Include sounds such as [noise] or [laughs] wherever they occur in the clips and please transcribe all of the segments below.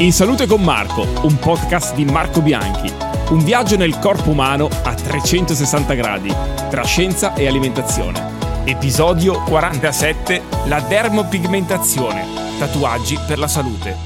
In Salute con Marco, un podcast di Marco Bianchi. Un viaggio nel corpo umano a 360 gradi, tra scienza e alimentazione. Episodio 47, la dermopigmentazione, tatuaggi per la salute.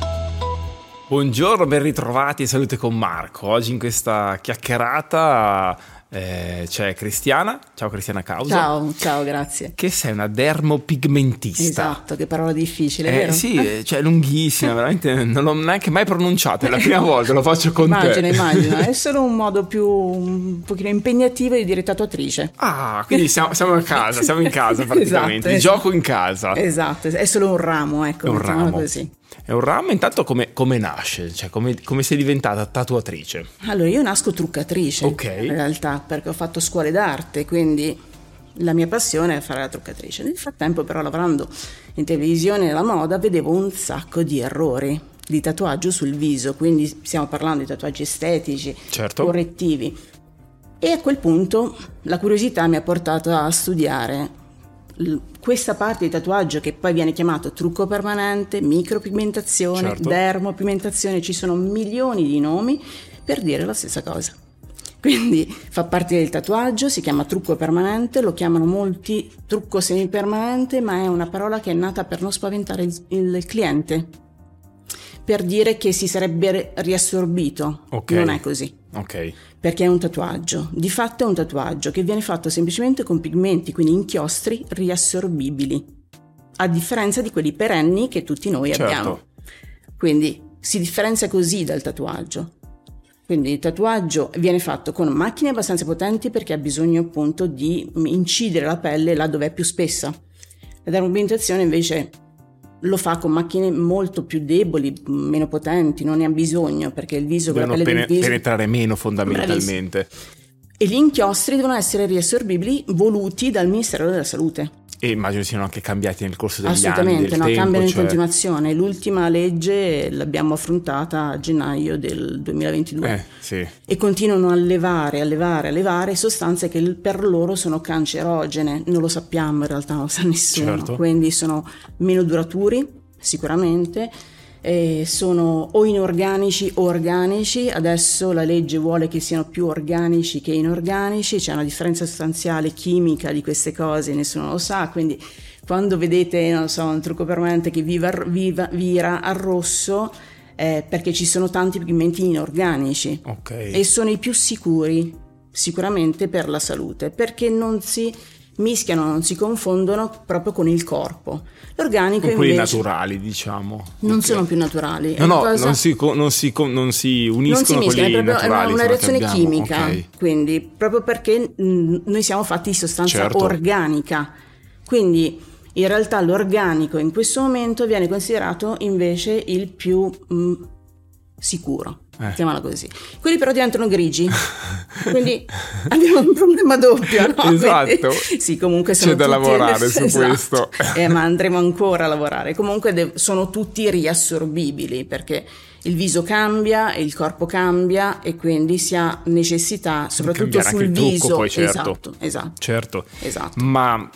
Buongiorno, ben ritrovati a Salute con Marco. Oggi in questa chiacchierata eh, c'è Cristiana, ciao Cristiana Causa. Ciao, ciao, grazie. Che sei una dermopigmentista. Esatto, che parola difficile, eh, vero? Sì, eh, cioè lunghissima, veramente non l'ho neanche mai pronunciata, è la prima [laughs] volta, lo faccio con immagina, te. Immagina, immagina, è solo un modo più un pochino impegnativo di dire tatuatrice. Ah, quindi siamo, siamo a casa, siamo in casa [laughs] praticamente, esatto, gioco esatto. in casa. Esatto, è solo un ramo, ecco, un ramo. così. È un ramo, intanto come, come nasce? Cioè come, come sei diventata tatuatrice? Allora, io nasco truccatrice, Ok. in realtà, perché ho fatto scuole d'arte, quindi la mia passione è fare la truccatrice. Nel frattempo, però, lavorando in televisione e nella moda, vedevo un sacco di errori di tatuaggio sul viso, quindi stiamo parlando di tatuaggi estetici, Certo. correttivi. E a quel punto la curiosità mi ha portato a studiare questa parte di tatuaggio che poi viene chiamato trucco permanente, micropigmentazione, Certo. dermopigmentazione, ci sono milioni di nomi per dire la stessa cosa. Quindi fa parte del tatuaggio, si chiama trucco permanente, lo chiamano molti trucco semipermanente, ma è una parola che è nata per non spaventare il, il cliente, per dire che si sarebbe riassorbito. Ok. Non è così Ok, perché è un tatuaggio. Di fatto è un tatuaggio che viene fatto semplicemente con pigmenti, quindi inchiostri riassorbibili, a differenza di quelli perenni che tutti noi Certo. abbiamo. Quindi si differenzia così dal tatuaggio. Quindi il tatuaggio viene fatto con macchine abbastanza potenti perché ha bisogno appunto di incidere la pelle là dove è più spessa. La dermopigmentazione invece lo fa con macchine molto più deboli, meno potenti, non ne ha bisogno perché il viso, devono pene- viso penetrare meno fondamentalmente. e gli inchiostri devono essere riassorbibili voluti dal Ministero della Salute. E immagino siano anche cambiati nel corso degli anni. Assolutamente, no, cambiano in cioè- continuazione. L'ultima legge l'abbiamo affrontata a gennaio del 2022 Eh, sì. e continuano a levare, a levare, a levare sostanze che per loro sono cancerogene. Non lo sappiamo, in realtà non lo sa nessuno. Certo. Quindi sono meno duraturi, sicuramente. E sono o inorganici o organici, adesso la legge vuole che siano più organici che inorganici, c'è una differenza sostanziale chimica di queste cose, nessuno lo sa, quindi quando vedete, non so, un trucco permanente che viva, viva- vira al rosso, è perché ci sono tanti pigmenti inorganici. Ok. e sono i più sicuri sicuramente per la salute perché non si mischiano, non si confondono proprio con il corpo. L'organico Con quelli invece naturali, diciamo. non Ok. sono più naturali. è No, no, una cosa- non si, non si non si non uniscono si con mischiano, è quelli proprio è una, naturali. una insomma, che reazione chimica, Ok. quindi proprio perché mh, noi siamo fatti di sostanza Certo. organica. Quindi in realtà l'organico in questo momento viene considerato invece il più mh, sicuro. Eh. Mettiamola così. Quelli però diventano grigi, [laughs] quindi abbiamo un problema doppio. No? [laughs] Esatto. Quindi- sì, comunque sono C'è da lavorare su [laughs] Esatto. questo. Eh, ma andremo ancora a lavorare. Comunque de- sono tutti riassorbibili perché il viso cambia, il corpo cambia e quindi si ha necessità, soprattutto cambiare anche sul il trucco, viso. poi, certo. Esatto, esatto, Certo. esatto. Ma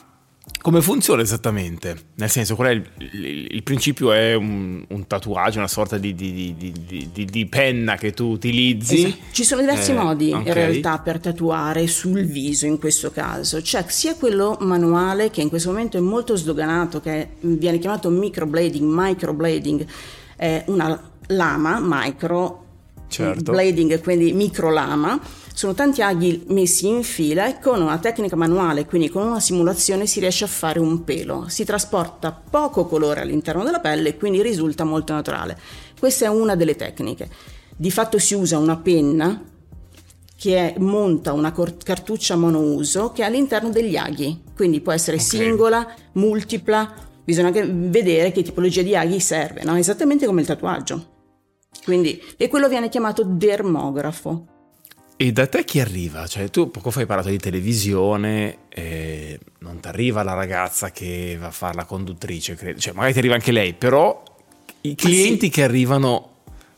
come funziona esattamente? Nel senso, qual è il, il- il principio? È un, un tatuaggio, una sorta di, di- di- di- penna che tu utilizzi? Esatto. Ci sono diversi Eh, modi ok. in realtà per tatuare sul viso in questo caso, c'è sia quello manuale che in questo momento è molto sdoganato, che viene chiamato microblading, microblading, è una lama micro Certo. blading, quindi microlama. Sono tanti aghi messi in fila e con una tecnica manuale, quindi con una simulazione, si riesce a fare un pelo. Si trasporta poco colore all'interno della pelle e quindi risulta molto naturale. Questa è una delle tecniche. Di fatto si usa una penna che è- monta una cor- cartuccia monouso che è all'interno degli aghi, quindi può essere Ok. singola, multipla, bisogna anche vedere che tipologia di aghi serve, no? esattamente come il tatuaggio. Quindi, e quello viene chiamato dermografo. E da te chi arriva? Cioè, tu poco fa hai parlato di televisione, eh, non ti arriva la ragazza che va a fare la conduttrice, credo. Cioè, magari ti arriva anche lei, però i clienti sì. che arrivano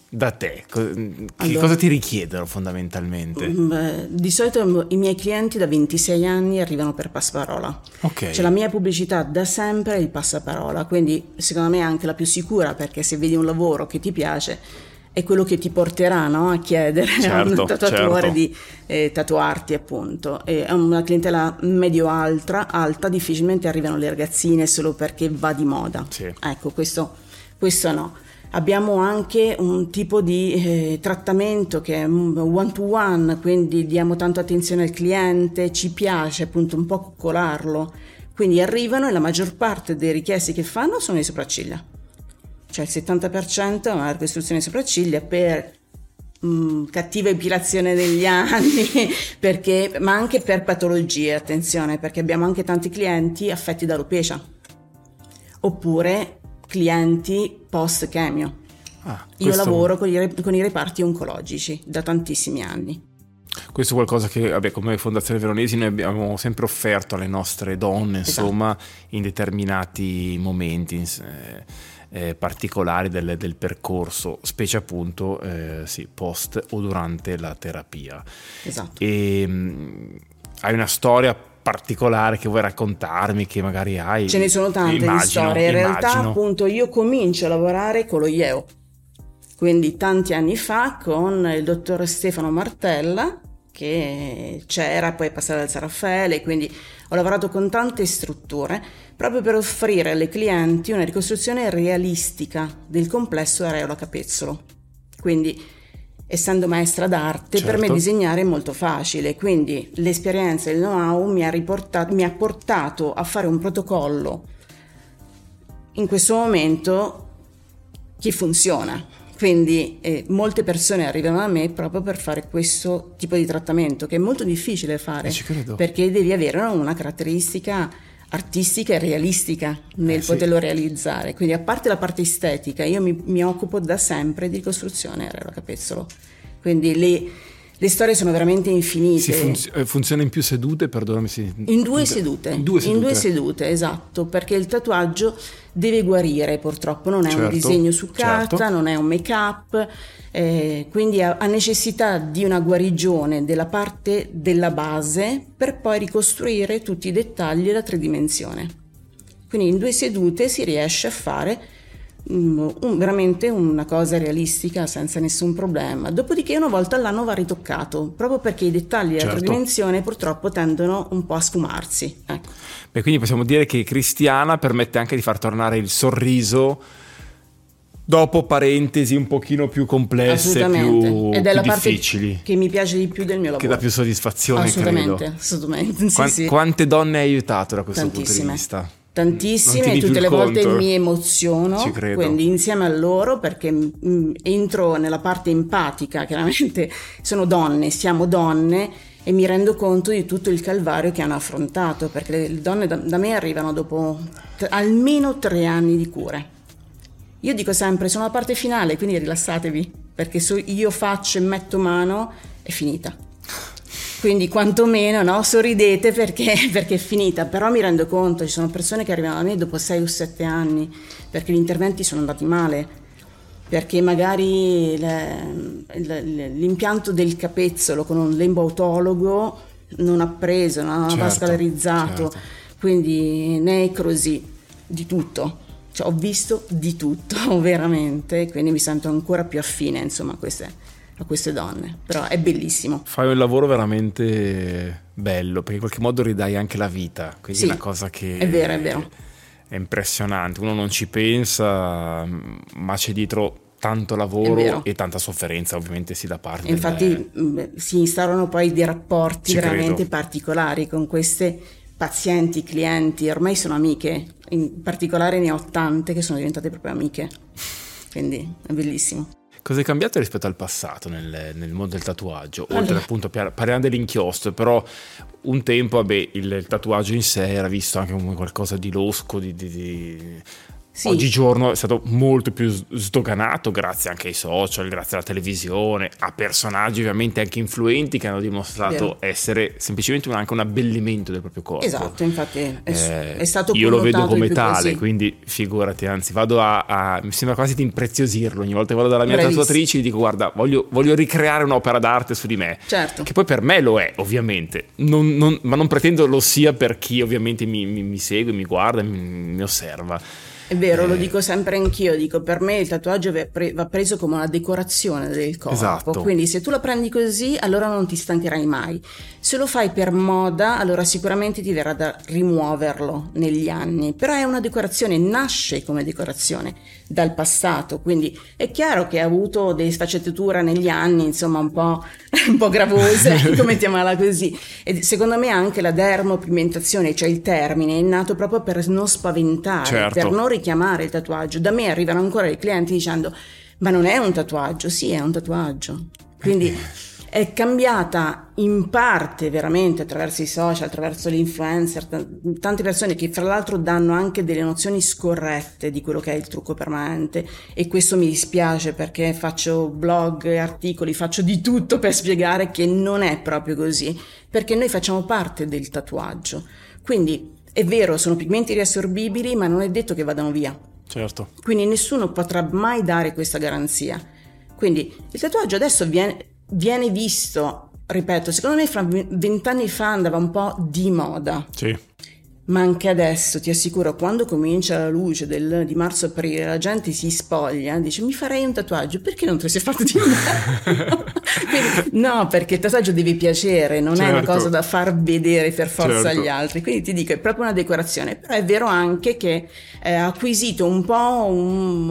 da te, co- che Allora- cosa ti richiedono fondamentalmente? Mm, Di solito i miei clienti da 26 anni arrivano per passaparola. Ok. Cioè la mia pubblicità da sempre è il passaparola, quindi secondo me è anche la più sicura perché se vedi un lavoro che ti piace è quello che ti porterà no, a chiedere certo, a un certo, tatuatore certo. di eh, tatuarti appunto. è una clientela medio-alta, alta, difficilmente arrivano le ragazzine solo perché va di moda. Sì. Ecco, questo, questo no. Abbiamo anche un tipo di eh, trattamento che è one to one, quindi diamo tanto attenzione al cliente, ci piace appunto un po' coccolarlo. Quindi arrivano e la maggior parte dei richiesti che fanno sono le sopracciglia cioè il 70% è una ricostruzione sopracciglia per mh, mm, cattiva epilazione negli [laughs] anni, perché, ma anche per patologie, attenzione, perché abbiamo anche tanti clienti affetti da alopecia, oppure clienti post chemio. Ah. Io lavoro con i, con i reparti oncologici da tantissimi anni. Questo è qualcosa che vabbè, come Fondazione Veronesi noi abbiamo sempre offerto alle nostre donne, esatto. insomma, in determinati momenti. Eh, eh, particolari del, del, percorso, specie appunto eh, sì, post o durante la terapia. Esatto. E, mh, mm, hai una storia particolare che vuoi raccontarmi, che magari hai? Ce ne sono tante immagino, di storie. In immagino. realtà, appunto, io comincio a lavorare con lo IEO. Quindi tanti anni fa con il dottor Stefano Martella, che c'era, poi è passato al San Raffaele, quindi ho lavorato con tante strutture proprio per offrire alle clienti una ricostruzione realistica del complesso areola capezzolo. Quindi, essendo maestra d'arte, certo. per me certo. disegnare è molto facile, quindi l'esperienza e il know-how mi ha, riportato, mi ha portato a fare un protocollo in questo momento che funziona quindi eh, molte persone arrivano da me proprio per fare questo tipo di trattamento che è molto difficile fare perché devi avere una caratteristica artistica e realistica nel eh, poterlo sì. realizzare. Quindi a parte la parte estetica, io mi, mi occupo da sempre di costruzione aereo capezzolo. Quindi le, le storie sono veramente infinite. Funz- eh, funziona in più sedute, perdonami se... In due sedute. In due sedute. In due sedute, esatto, perché il tatuaggio deve guarire purtroppo, non è certo, un disegno su carta, certo. non è un make up, eh, quindi ha, ha, necessità di una guarigione della parte della base per poi ricostruire tutti i dettagli e la tridimensione. Quindi in due sedute si riesce a fare un, veramente una cosa realistica senza nessun problema. Dopodiché una volta all'anno va ritoccato, proprio perché i dettagli della certo. dimensione purtroppo tendono un po' a sfumarsi. Ecco. Beh, quindi possiamo dire che Cristiana permette anche di far tornare il sorriso dopo parentesi un pochino più complesse, più, Ed è più la difficili. Che mi piace di più del mio lavoro. Che dà più soddisfazione, assolutamente, credo. Assolutamente, sì, Quant- sì. Quante donne hai aiutato da questo punto di vista? Tantissime e tutte le volte mi emoziono, quindi insieme a loro perché mh, mm, entro nella parte empatica, chiaramente sono donne, siamo donne e mi rendo conto di tutto il calvario che hanno affrontato, perché le donne da, da me arrivano dopo t- almeno tre anni di cure. Io dico sempre, sono la parte finale, quindi rilassatevi, perché se io faccio e metto mano, è finita quindi quantomeno no, sorridete perché, [laughs] perché, è finita, però mi rendo conto, ci sono persone che arrivano a me dopo 6 o 7 anni perché gli interventi sono andati male, perché magari l'impianto del capezzolo con un lemboautologo non ha preso, non ha certo, vascolarizzato, certo. quindi necrosi, di tutto. Cioè, ho visto di tutto [laughs] veramente, quindi mi sento ancora più affine insomma a queste a queste donne, però è bellissimo. Fai un lavoro veramente bello, perché in qualche modo ridai anche la vita, quindi sì, è una cosa che... È vero, è vero. È impressionante, uno non ci pensa, ma c'è dietro tanto lavoro e tanta sofferenza ovviamente sì da parte infatti del... si instaurano poi dei rapporti ci veramente credo. particolari con queste pazienti, clienti, ormai sono amiche, in particolare ne ho tante che sono diventate proprio amiche, quindi è bellissimo. Cosa è cambiato rispetto al passato nel, nel mondo del tatuaggio? Oltre allora. appunto, parliamo dell'inchiostro, però un tempo, vabbè, il, il, tatuaggio in sé era visto anche come qualcosa di losco, di, di, di sì. Oggigiorno è stato molto più sdoganato grazie anche ai social, grazie alla televisione, a personaggi ovviamente anche influenti che hanno dimostrato Vero. essere semplicemente un, anche un abbellimento del proprio corpo. Esatto, infatti è, eh, è stato Io lo vedo come tale, così. quindi figurati, anzi vado a, a, mi sembra quasi di impreziosirlo, ogni volta che vado dalla mia Bravissimo. tatuatrice gli dico guarda voglio, voglio, ricreare un'opera d'arte su di me, certo. che poi per me lo è ovviamente, non, non, ma non pretendo lo sia per chi ovviamente mi, mi, mi segue, mi guarda, mi, mi osserva È vero, eh, lo dico sempre anch'io, dico per me il tatuaggio va, pre- va preso come una decorazione del corpo, Esatto. quindi se tu lo prendi così allora non ti stancherai mai. Se lo fai per moda allora sicuramente ti verrà da rimuoverlo negli anni, però è una decorazione, nasce come decorazione dal passato, quindi è chiaro che ha avuto delle sfaccettature negli anni, insomma un po', [laughs] un po' gravose, [laughs] mettiamola così. E secondo me anche la dermopigmentazione, cioè il termine, è nato proprio per non spaventare, Certo. per non richiamare il tatuaggio. Da me arrivano ancora i clienti dicendo: Ma non è un tatuaggio? Sì, è un tatuaggio. Quindi è cambiata in parte veramente attraverso i social, attraverso gli influencer, t- tante persone che fra l'altro danno anche delle nozioni scorrette di quello che è il trucco permanente e questo mi dispiace perché faccio blog, articoli, faccio di tutto per spiegare che non è proprio così, perché noi facciamo parte del tatuaggio. Quindi è vero, sono pigmenti riassorbibili, ma non è detto che vadano via. Certo. Quindi nessuno potrà mai dare questa garanzia. Quindi il tatuaggio adesso viene, viene visto, ripeto, secondo me fra vent'anni fa andava un po' di moda, Sì. Ma anche adesso ti assicuro, quando comincia la luce del- di marzo-aprile, la gente si spoglia, dice mi farei un tatuaggio, perché non te lo sei fatto di me? [laughs] No, perché il tatuaggio deve piacere, non è una Certo. cosa da far vedere per forza Certo. agli altri. Quindi ti dico, è proprio una decorazione, però è vero anche che eh, ha acquisito un po' un,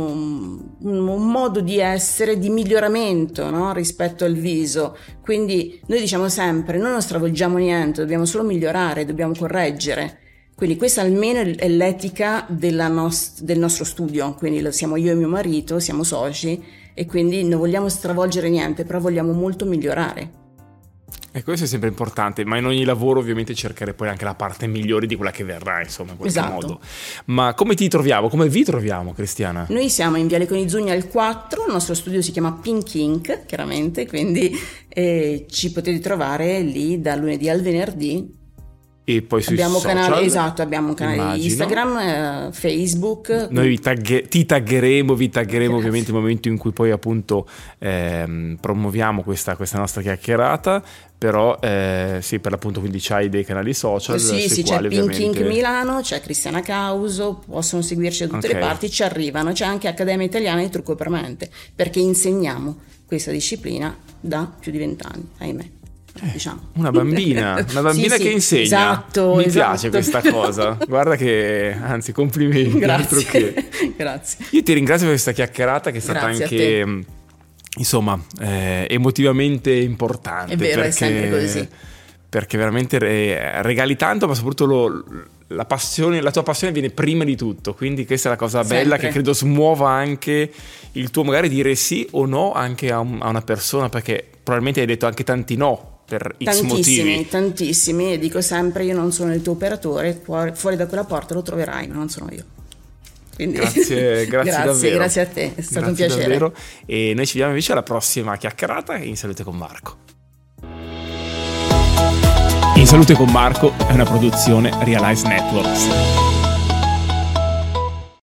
un- un modo di essere di miglioramento no? rispetto al viso. Quindi noi diciamo sempre, noi non stravolgiamo niente, dobbiamo solo migliorare, dobbiamo correggere. Quindi questa almeno è l'etica della nos- del nostro studio, quindi lo siamo io e mio marito, siamo soci e quindi non vogliamo stravolgere niente, però vogliamo molto migliorare. E questo è sempre importante, ma in ogni lavoro ovviamente cercare poi anche la parte migliore di quella che verrà, insomma, in qualche Esatto. modo. Ma come ti troviamo? Come vi troviamo, Cristiana? Noi siamo in Viale Conizugna al 4, il nostro studio si chiama Pink Ink, chiaramente, quindi eh, ci potete trovare lì dal lunedì al venerdì. E poi sui abbiamo social, canale, esatto, abbiamo un canale immagino. Instagram, eh, Facebook. Noi tagge- ti taggeremo, vi taggeremo Grazie. ovviamente nel momento in cui poi appunto ehm, promuoviamo questa, questa nostra chiacchierata, però eh, sì, per l'appunto quindi c'hai dei canali social. Sì, sì, c'è quali Pink ovviamente- Ink Milano, c'è Cristiana Causo, possono seguirci da tutte Ok. le parti, ci arrivano, c'è anche Accademia Italiana di Trucco Permanente, perché insegniamo questa disciplina da più di vent'anni, ahimè. Diciamo. Eh, Una bambina, [laughs] una bambina Sì, che sì, insegna. Esatto, Mi esatto. piace questa cosa. Guarda che, anzi, complimenti. altro che. Grazie. [laughs] Grazie. Io ti ringrazio per questa chiacchierata che è stata Grazie anche, insomma, eh, emotivamente importante. È vero, è perché, sempre così. Perché veramente re- regali tanto, ma soprattutto lo- la passione, la tua passione viene prima di tutto. Quindi questa è la cosa bella Sempre. che credo smuova anche il tuo magari dire sì o no anche a, un- a una persona, perché probabilmente hai detto anche tanti no per X Tantissimi, motivi. tantissimi, e dico sempre io non sono il tuo operatore, fuori, da quella porta lo troverai, ma non sono io. Quindi- Grazie, [laughs] grazie, grazie, davvero. grazie a te, è stato un Grazie piacere. davvero. E noi ci vediamo invece alla prossima chiacchierata in Salute con Marco. In Salute con Marco è una produzione Realize Networks.